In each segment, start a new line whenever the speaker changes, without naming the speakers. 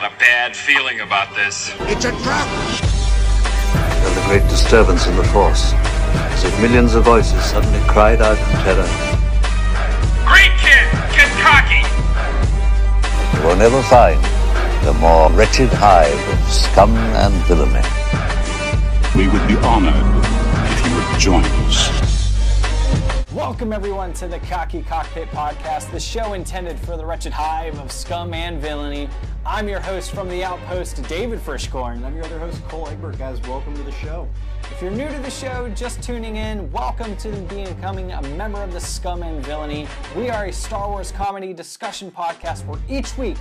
got a bad feeling about this.
It's a trap!
There's a great disturbance in the force, as if millions of voices suddenly cried out in terror.
Great kid! Get cocky!
You will never find a more wretched hive of scum and villainy.
We would be honored if you would join us.
Welcome, everyone, to the Cocky Cockpit Podcast, the show intended for the wretched hive of scum and villainy. I'm your host from the Outpost, David Frischkorn.
I'm your other host, Cole Egbert. Guys, welcome to the show.
If you're new to the show, just tuning in, welcome to becoming a member of the Scum and Villainy. We are a Star Wars comedy discussion podcast where each week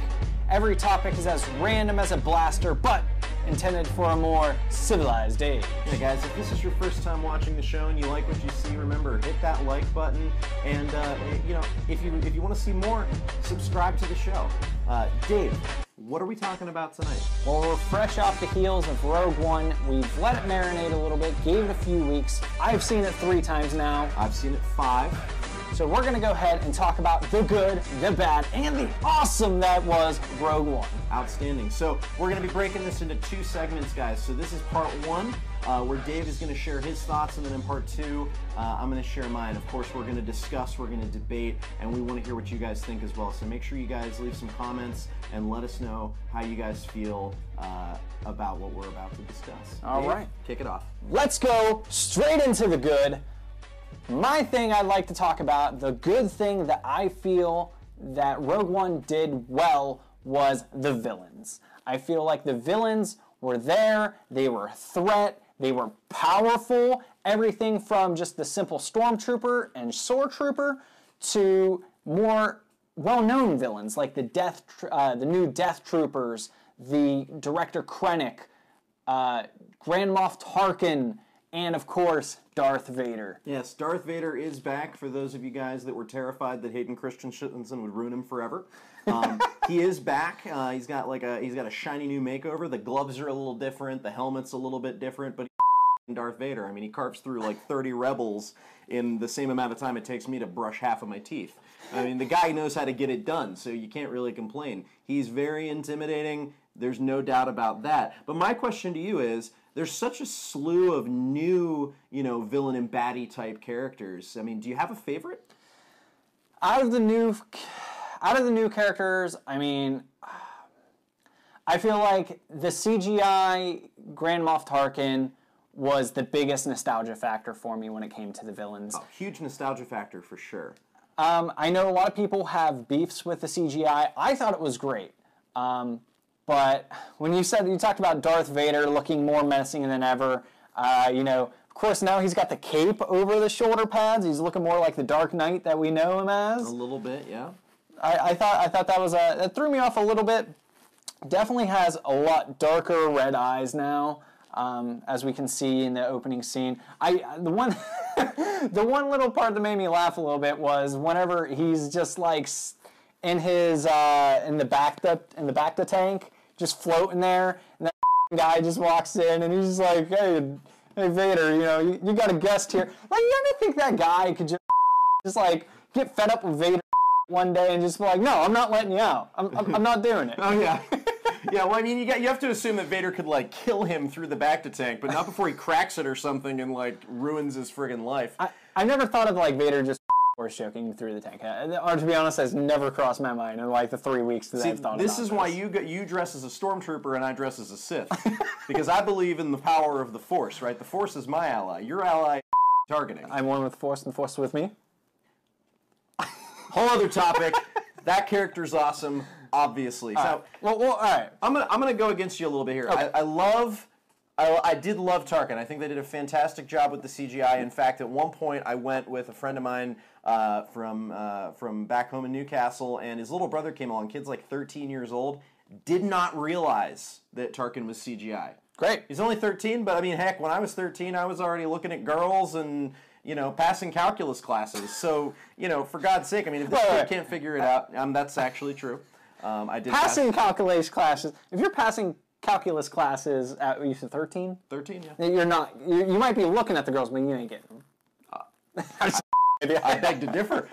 every topic is as random as a blaster, but intended for a more civilized age.
Guys, if this is your first time watching the show and you like what you see, remember hit that like button, and uh, you know if you if you want to see more, subscribe to the show. Uh, Dave, what are we talking about tonight?
Well, we're fresh off the heels of Rogue One. We've let it marinate a little bit, gave it a few weeks. I've seen it three times now.
I've seen it five.
So we're gonna go ahead and talk about the good, the bad, and the awesome that was Rogue One.
Outstanding. So we're going to be breaking this into two segments, guys. So this is part one, uh, where Dave is going to share his thoughts, and then in part two, uh, I'm going to share mine. Of course, we're going to discuss, we're going to debate, and we want to hear what you guys think as well. So make sure you guys leave some comments and let us know how you guys feel uh, about what we're about to discuss.
All
Dave,
right.
kick it off.
Let's go straight into the good. My thing I'd like to talk about, the good thing that I feel that Rogue One did well was the villains. I feel like the villains were there, they were a threat, they were powerful, everything from just the simple stormtrooper and shore trooper to more well-known villains like the death uh, the new death troopers, the director Krennic, uh, Grand Moff Tarkin, and of course Darth Vader.
Yes, Darth Vader is back for those of you guys that were terrified that Hayden Christensen would ruin him forever. Um, he is back. Uh, he's got like a he's got a shiny new makeover. The gloves are a little different. The helmet's a little bit different, but Darth Vader. I mean, he carves through like 30 rebels in the same amount of time it takes me to brush half of my teeth. I mean, the guy knows how to get it done, so you can't really complain. He's very intimidating. There's no doubt about that. But my question to you is there's such a slew of new, you know, villain and baddie type characters. I mean, do you have a favorite?
Out of the new out of the new characters, I mean I feel like the CGI Grand Moff Tarkin was the biggest nostalgia factor for me when it came to the villains.
Oh, huge nostalgia factor for sure.
Um, I know a lot of people have beefs with the CGI. I thought it was great. Um, but when you said you talked about Darth Vader looking more menacing than ever, uh, you know, of course now he's got the cape over the shoulder pads. He's looking more like the Dark Knight that we know him as.
A little bit, yeah.
I, I thought I thought that was a that threw me off a little bit. Definitely has a lot darker red eyes now, um, as we can see in the opening scene. I the one the one little part that made me laugh a little bit was whenever he's just like in his uh, in the back the in the back the tank, just floating there, and that guy just walks in and he's just like, hey. Hey Vader, you know you, you got a guest here. Like you ever think that guy could just just like get fed up with Vader one day and just be like, no, I'm not letting you out. I'm, I'm, I'm not doing it.
Oh yeah. yeah, well I mean you got you have to assume that Vader could like kill him through the back to tank, but not before he cracks it or something and like ruins his friggin' life.
I, I never thought of like Vader just force choking through the tank. Uh, Or to be honest, has never crossed my mind in like the three weeks that
See,
I've thought
this is why you go, you dress as a stormtrooper and I dress as a Sith, because I believe in the power of the Force. Right, the Force is my ally. Your ally, targeting.
I'm one with the Force and Force with me.
Whole other topic. that character's awesome, obviously. So
Well, well, all right.
I'm gonna I'm gonna go against you a little bit here. I, I love. I, I did love Tarkin. I think they did a fantastic job with the CGI. In fact, at one point, I went with a friend of mine uh, from uh, from back home in Newcastle, and his little brother came along. Kid's like 13 years old. Did not realize that Tarkin was CGI.
Great.
He's only 13, but I mean, heck, when I was 13, I was already looking at girls and you know passing calculus classes. So you know, for God's sake, I mean, if this kid can't figure it out, um, that's actually true. Um, I did pass-
Passing calculus classes. If you're passing calculus classes at you said 13,
13, yeah.
you're not. You, you might be looking at the girls, but you ain't getting them.
I beg to differ.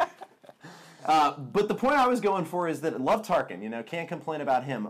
Uh, but the point I was going for is that love Tarkin. You know, can't complain about him.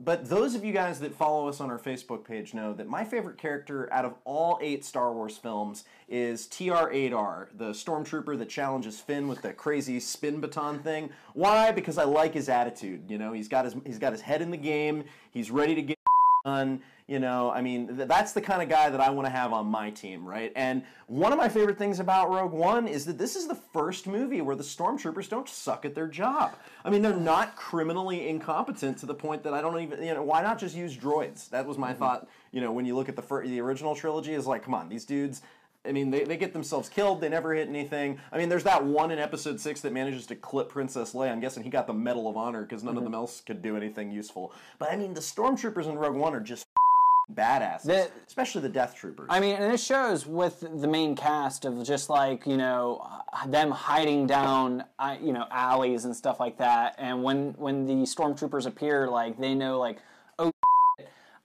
but those of you guys that follow us on our Facebook page know that my favorite character out of all eight Star Wars films is TR-8R, the stormtrooper that challenges Finn with the crazy spin baton thing. Why? Because I like his attitude. You know, he's got his he's got his head in the game. He's ready to get done. You know, I mean, th- that's the kind of guy that I want to have on my team, right? And one of my favorite things about Rogue One is that this is the first movie where the stormtroopers don't suck at their job. I mean, they're not criminally incompetent to the point that I don't even, you know, why not just use droids? That was my mm-hmm. thought. You know, when you look at the the original trilogy, is like, come on, these dudes. I mean, they, they get themselves killed. They never hit anything. I mean, there's that one in Episode Six that manages to clip Princess Leia. I'm guessing he got the Medal of Honor because none of mm-hmm. them else could do anything useful. But I mean, the stormtroopers in Rogue One are just badasses,
The-
especially the Death Troopers.
I mean, and it shows with the main cast of just like you know them hiding down, you know, alleys and stuff like that. And when when the stormtroopers appear, like they know, like.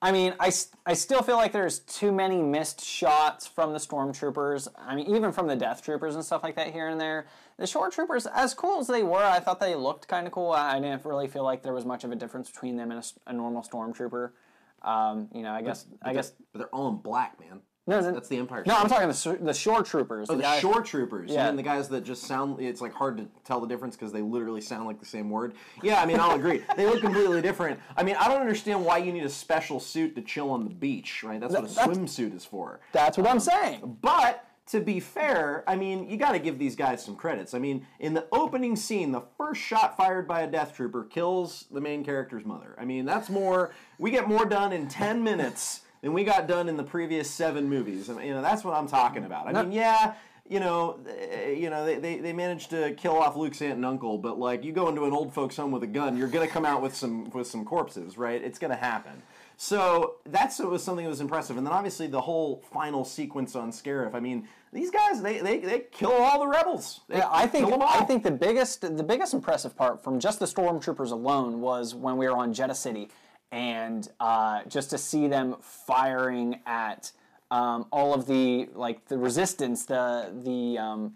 I mean, I, I still feel like there's too many missed shots from the stormtroopers. I mean, even from the death troopers and stuff like that here and there. The shore troopers, as cool as they were, I thought they looked kind of cool. I I didn't really feel like there was much of a difference between them and a normal stormtrooper. Um, you know, I guess I guess
but they're all in black, man.
No,
That's the Empire.
No,
State.
I'm talking the the shore troopers.
Oh, the
guy-
shore troopers.
Yeah.
And the guys that just sound, it's like hard to tell the difference because they literally sound like the same word. Yeah, I mean, I'll agree. They look completely different. I mean, I don't understand why you need a special suit to chill on the beach, right? That's what a
That's-
swimsuit is for.
That's what I'm um, saying.
But to be fair, I mean, you got to give these guys some credits. I mean, in the opening scene, the first shot fired by a death trooper kills the main character's mother. I mean, that's more. We get more done in ten minutes than we got done in the previous seven movies. I mean, you know, that's what I'm talking about. I mean, yeah. You know, eh, you know, they, they, they managed to kill off Luke's aunt and uncle, but like you go into an old folks' home with a gun, you're gonna come out with some with some corpses, right? It's gonna happen. So that's what was something that was impressive, and then obviously the whole final sequence on Scarif. I mean, these guys they they, they kill all the rebels. They
Yeah, I think
kill 'em all.
I think the biggest the biggest impressive part from just the stormtroopers alone was when we were on Jedha City, and uh, just to see them firing at um, all of the like the resistance, the the um,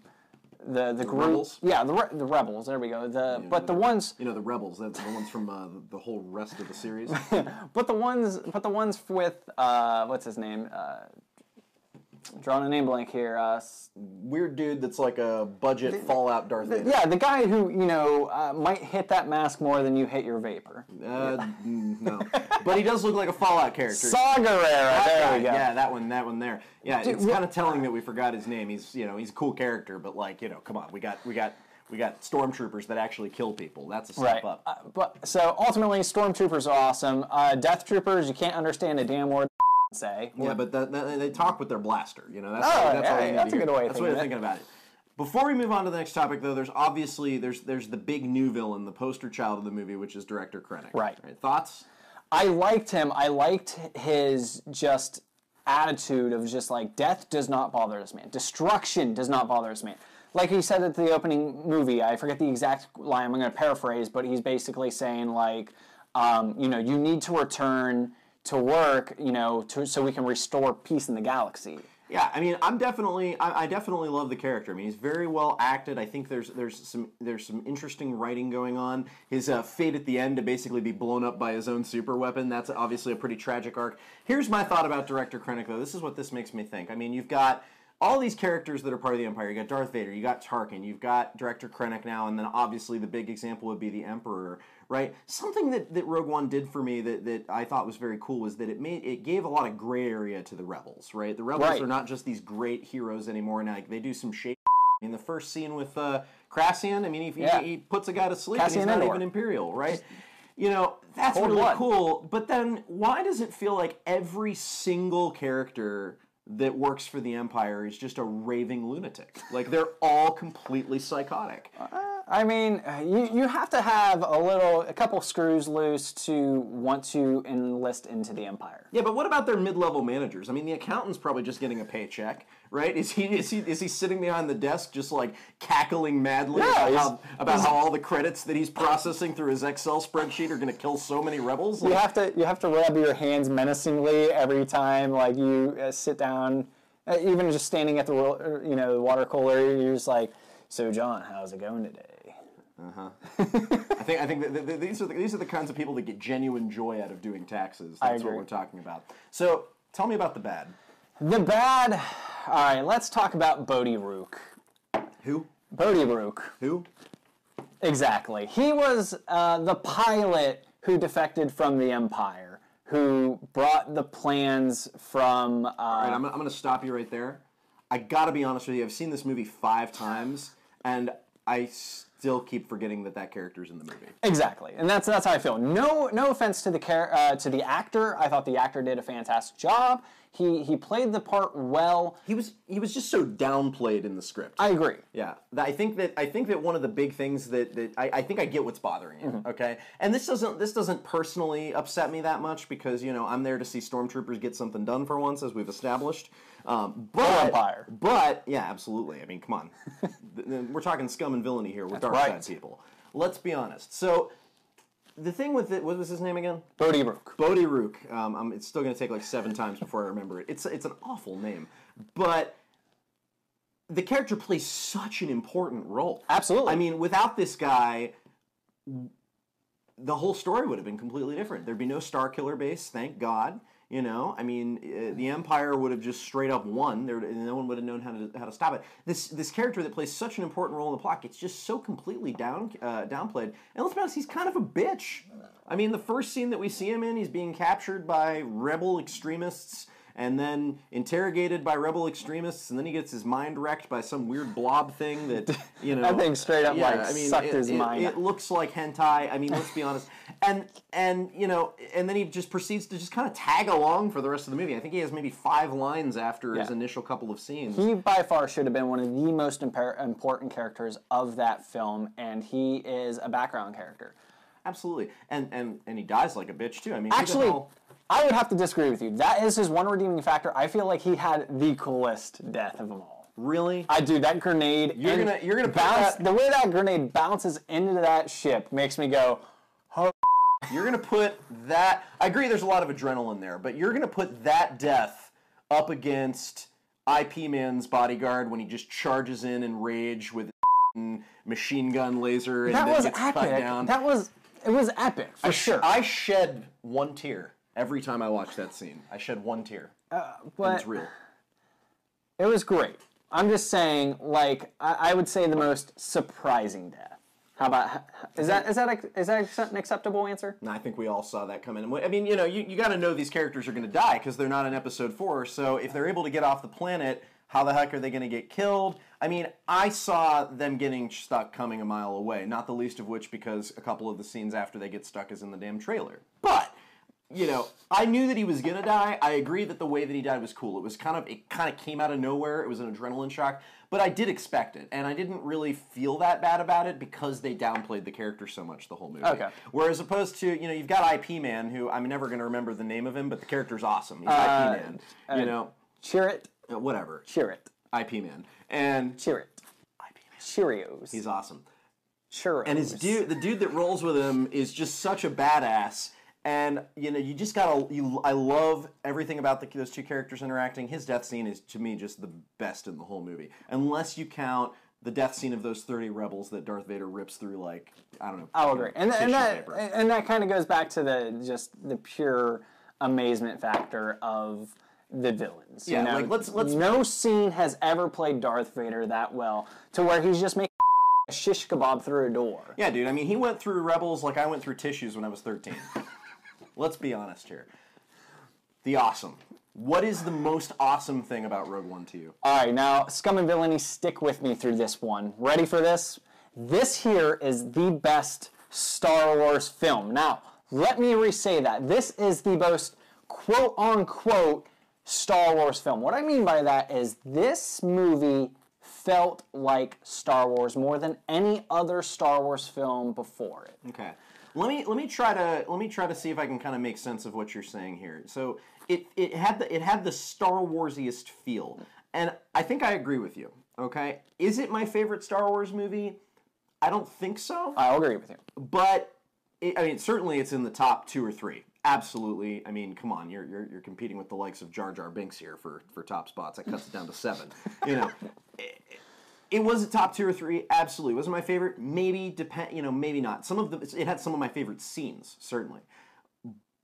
the the, group,
rebels?
yeah, the re- the rebels. There we go. The but the ones
you know the rebels. That's the ones from uh, the whole rest of the series.
but the ones but the ones with uh, what's his name? Drawing a name blank here. Uh,
Weird dude that's like a budget Fallout Darth Vader.
yeah, the guy who you know uh, might hit that mask more than you hit your vapor.
Uh, mm, no, but he does look like a Fallout character. That
There
guy,
we go.
Yeah, that one, that one there. Yeah, it's kind of telling that we forgot his name. He's, you know, he's a cool character, but like, you know, come on, we got, we got, we got stormtroopers that actually kill people. That's a step
Right.
up.
Uh, but so ultimately, stormtroopers are awesome. Uh, death troopers, you can't understand a damn word say.
yeah, but that, that- they talk with their blaster. You know, that's,
Oh,
that's all
yeah,
you
that's a good way
That's the way of
thinking
about it. Before we move on to the next topic, though, there's obviously there's there's the big new villain, the poster child of the movie, which is director Krennic.
Right.
Thoughts?
I liked him. I liked his just attitude of just like death does not bother this man. Destruction does not bother this man. Like he said at the opening movie, I forget the exact line. I'm going to paraphrase, but he's basically saying like, um, you know, you need to return to work, you know, to, so we can restore peace in the galaxy.
Yeah, I mean, I'm definitely, I, I definitely love the character. I mean, he's very well acted. I think there's, there's some, there's some interesting writing going on. His uh, fate at the end to basically be blown up by his own super weapon. That's obviously a pretty tragic arc. Here's my thought about director Krennic, though. This is what this makes me think. I mean, you've got all these characters that are part of the Empire. You got Darth Vader, you got Tarkin, you've got director Krennic now, and then obviously the big example would be the Emperor, right? Something that, that Rogue One did for me that, that I thought was very cool was that it made it gave a lot of gray area to the rebels, right? The rebels
Right.
are not just these great heroes anymore. Now like, they do some shade. In the first scene with uh, Cassian, I mean, he,
Yeah.
he, he puts a guy to sleep, and
Cassian
he's not even Imperial, right? You know, that's really cool. But then, why does it feel like every single character that works for the Empire is just a raving lunatic? Like they're all completely psychotic.
I mean, you, you have to have a little, a couple screws loose to want to enlist into the Empire.
Yeah, but what about their mid-level managers? I mean, the accountant's probably just getting a paycheck, right? Is he is he is he sitting behind the desk just like cackling madly
Yeah,
about, how, about how all the credits that he's processing through his Excel spreadsheet are going to kill so many rebels?
You
Like,
have to you have to rub your hands menacingly every time like you uh, sit down, uh, even just standing at the you know the water cooler. You're just like, so John, how's it going today?
I think I think that, these are the, these are the kinds of people that get genuine joy out of doing taxes.
I
That's what
agree.
we're talking about. So tell me about the bad.
The bad. All right, let's talk about Bodhi Rook.
Who?
Bodhi Rook.
Who?
Exactly. He was uh, the pilot who defected from the Empire, who brought the plans from. Uh,
All right, I'm, I'm going to stop you right there. I got to be honest with you. I've seen this movie five times, and I still keep forgetting that that character's in the movie.
Exactly, and that's that's how I feel. No, no offense to the char- uh, to the actor. I thought the actor did a fantastic job. He he played the part well.
He was he was just so downplayed in the script.
I agree.
Yeah, I think that I think that one of the big things that, that I, I think I get what's bothering you.
Mm-hmm.
Okay, and this doesn't this doesn't personally upset me that much because you know I'm there to see stormtroopers get something done for once, as we've established. Um, but
Empire.
but yeah, absolutely. I mean, come on, we're talking scum and villainy here with dark
right.
side people. Let's be honest. So the thing with it, what was his name again?
Bodhi Rook.
Bodhi Rook. Um, um, it's still going to take like seven times before I remember it. It's it's an awful name, but the character plays such an important role.
Absolutely.
I mean, without this guy, the whole story would have been completely different. There'd be no Starkiller base, thank God. You know, I mean, uh, the Empire would have just straight up won. There, no one would have known how to how to stop it. This this character that plays such an important role in the plot gets just so completely down uh, downplayed. And let's be honest, he's kind of a bitch. I mean, the first scene that we see him in, he's being captured by rebel extremists and then interrogated by rebel extremists, and then he gets his mind wrecked by some weird blob thing that you know.
That thing straight up, like, sucked
it,
his
it-
mind.
It looks like hentai. I mean, let's be honest. And and you know, and then he just proceeds to just kind of tag along for the rest of the movie. I think he has maybe five lines after his initial couple of scenes.
He by far should have been one of the most important characters of that film, and he is a background character.
Absolutely, and and and he dies like a bitch too. I mean,
Actually, I would have to disagree with you. That is his one redeeming factor. I feel like he had the coolest death of them all.
really?
I do that grenade.
You're gonna- you're gonna
bounce.
that-
The way that grenade bounces into that ship makes me go. Oh.
You're gonna put that. I agree. There's a lot of adrenaline there, but you're gonna put that death up against IP Man's bodyguard when he just charges in in rage with machine gun laser and
That
then
was
gets cut down.
That was it was epic for
I
sure.
I shed one tear every time I watch that scene. I shed one tear. Uh, and
but
it's real.
it was great. I'm just saying, like I, I would say the most surprising death. How about is that is that is that an acceptable answer?
And I think we all saw that coming. I mean, you know, you, you got to know these characters are going to die because they're not in episode four. So if they're able to get off the planet, how the heck are they going to get killed? I mean, I saw them getting stuck coming a mile away. Not the least of which because a couple of the scenes after they get stuck is in the damn trailer. But you know, I knew that he was gonna die. I agree that the way that he died was cool. It was kind of it kind of came out of nowhere. It was an adrenaline shock, but I did expect it, and I didn't really feel that bad about it because they downplayed the character so much the whole movie.
Okay.
Whereas opposed to you know you've got IP Man, who I'm never gonna remember the name of him, but the character's awesome. He's
Uh,
IP Man. you know,
Chirrut,
Uh, whatever.
Chirrut,
IP Man, and
Chirrut.
IP Man.
Cheerios.
He's awesome.
churros.
And his dude, the dude that rolls with him is just such a badass. And you know, you just gotta. You, I love everything about the, those two characters interacting. His death scene is to me just the best in the whole movie, unless you count the death scene of those thirty rebels that Darth Vader rips through like I don't know.
I'll agree, and, and that
paper.
and that kind of goes back to the just the pure amazement factor of the villains.
Yeah,
you know?
like, let's- let's-
No scene has ever played Darth Vader that well to where he's just making a shish kebab through a door.
Yeah, dude. I mean, he went through rebels like I went through tissues when I was thirteen. Let's be honest here. The awesome. What is the most awesome thing about Rogue One to you?
All right, now scum and villainy, stick with me through this one. Ready for this? This here is the best Star Wars film. Now, let me re-say that this is the most quote unquote Star Wars film. What I mean by that is this movie felt like Star Wars more than any other Star Wars film before it.
Okay. Let me let me try to let me try to see if I can kind of make sense of what you're saying here. So it it had the it had the Star Warsiest feel, and I think I agree with you. Okay, is it my favorite Star Wars movie? I don't think so,
I'll agree with you.
but it, I mean certainly it's in the top two or three. Absolutely. I mean, come on, you're you're, you're competing with the likes of Jar Jar Binks here for for top spots. That cuts it down to seven. You know. It, It was a top two or three, absolutely. was not my favorite? Maybe depend. You know, maybe not. Some of the it had some of my favorite scenes, certainly.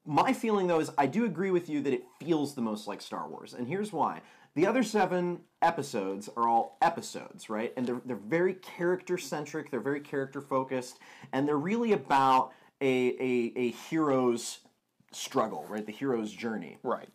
My feeling though is I do agree with you that it feels the most like Star Wars, and here's why. The other seven episodes are all episodes, right? And they're they're very character centric. They're very character focused, and they're really about a a, a hero's struggle, right? The hero's journey
Right.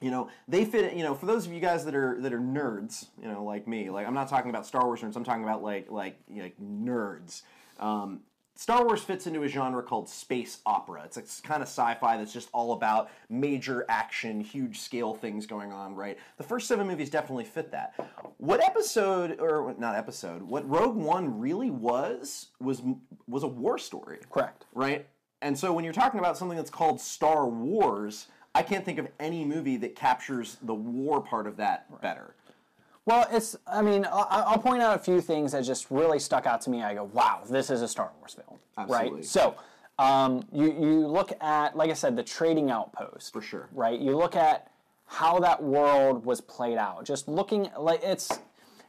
you know they fit you know for those of you guys that are that are nerds you know like me like i'm not talking about star wars nerds i'm talking about like like you know, like nerds um, star wars fits into a genre called space opera it's, a kind of sci-fi that's just all about major action huge scale things going on right the first seven movies definitely fit that what episode or not episode what rogue one really was was was a war story
Correct.
right? And so when you're talking about something that's called Star Wars, I can't think of any movie that captures the war part of that better.
Well, it's. I mean, I'll point out a few things that just really stuck out to me. I go, "Wow, this is a Star Wars film."
Absolutely.
Right. So, um, you you look at, like I said, the trading outpost.
For sure.
Right. You look at how that world was played out. Just looking like it's,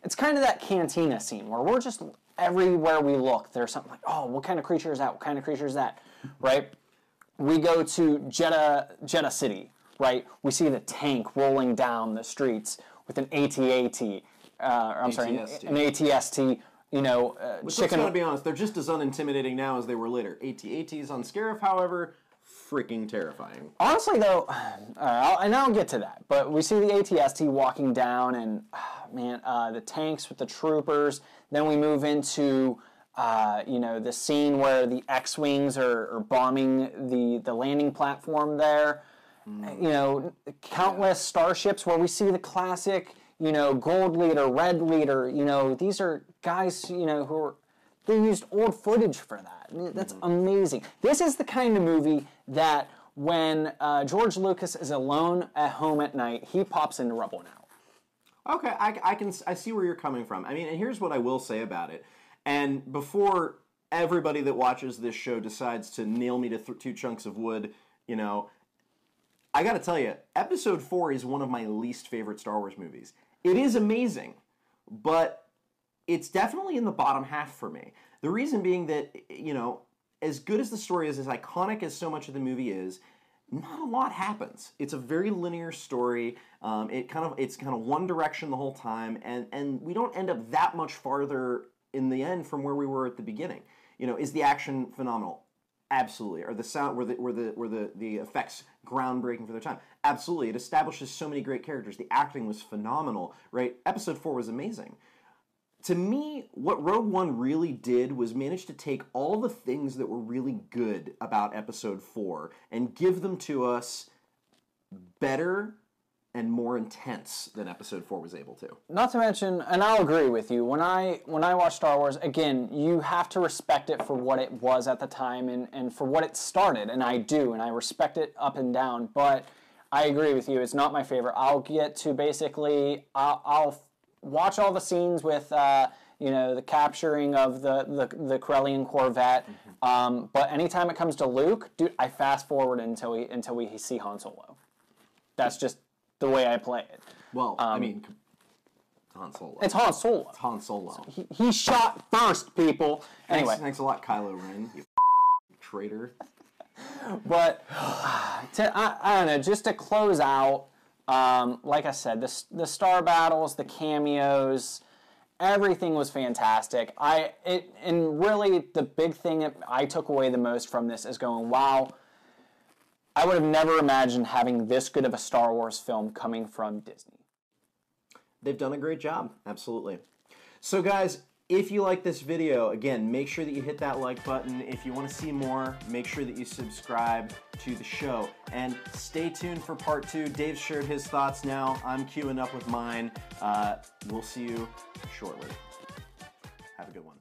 it's kind of that cantina scene where we're just everywhere we look. There's something like, oh, what kind of creature is that? What kind of creature is that? Right we go to Jedha, Jedha City, right? We see the tank rolling down the streets with an AT-AT, uh, I'm sorry, an,
ATST.
an ATST, you know, uh,
Which let's
chicken.
gotta be honest, they're just as unintimidating now as they were later. AT-ATs on Scarif, however, freaking terrifying.
Honestly, though, uh, I'll, and I'll get to that, but we see the ATST walking down, and ah, man, uh, the tanks with the troopers. Then we move into, uh, you know, the scene where the X-wings are, are bombing the the landing platform there. You know, countless starships where we see the classic, you know, gold leader, red leader. You know, these are guys, you know, who are they used old footage for that. That's amazing. This is the kind of movie that when uh, George Lucas is alone at home at night, he pops into Rebel Now.
Okay, I, I can I see where you're coming from. I mean, and here's what I will say about it. And before everybody that watches this show decides to nail me to th- two chunks of wood, you know, I got to tell you, Episode Four is one of my least favorite Star Wars movies. It is amazing, but it's definitely in the bottom half for me. The reason being that you know, as good as the story is, as iconic as so much of the movie is, not a lot happens. It's a very linear story. Um, it kind of it's kind of one direction the whole time, and and we don't end up that much farther in the end from where we were at the beginning. You know, is the action phenomenal? Absolutely. Or the sound, were the were the were the the effects groundbreaking for their time? Absolutely. It establishes so many great characters. The acting was phenomenal. Right. Episode four was amazing to me, what Rogue One really did was manage to take all the things that were really good about Episode 4 and give them to us better and more intense than Episode 4 was able to.
Not to mention, and I'll agree with you. When I when I watch Star Wars, again, you have to respect it for what it was at the time and, and for what it started, and I do, and I respect it up and down. But I agree with you; it's not my favorite. I'll get to basically, I'll, I'll watch all the scenes with, uh, you know, the capturing of the the, the Corellian Corvette. Um, but anytime it comes to Luke, dude, I fast forward until we until we see Han Solo. That's just the way I play it.
Well, I mean, Han Solo.
It's Han Solo.
It's Han Solo.
He, he shot first, people. Anyway,
Thanks, a lot, Kylo Ren. You traitor.
but to, I, I don't know. Just to close out, um, like I said, the the star battles, the cameos, everything was fantastic. I it and really the big thing that I took away the most from this is going, wow. I would have never imagined having this good of a Star Wars film coming from Disney.
They've done a great job, absolutely. So, guys, if you like this video, again, make sure that you hit that like button. If you want to see more, make sure that you subscribe to the show. And stay tuned for part two. Dave shared his thoughts now. I'm queuing up with mine. Uh, we'll see you shortly. Have a good one.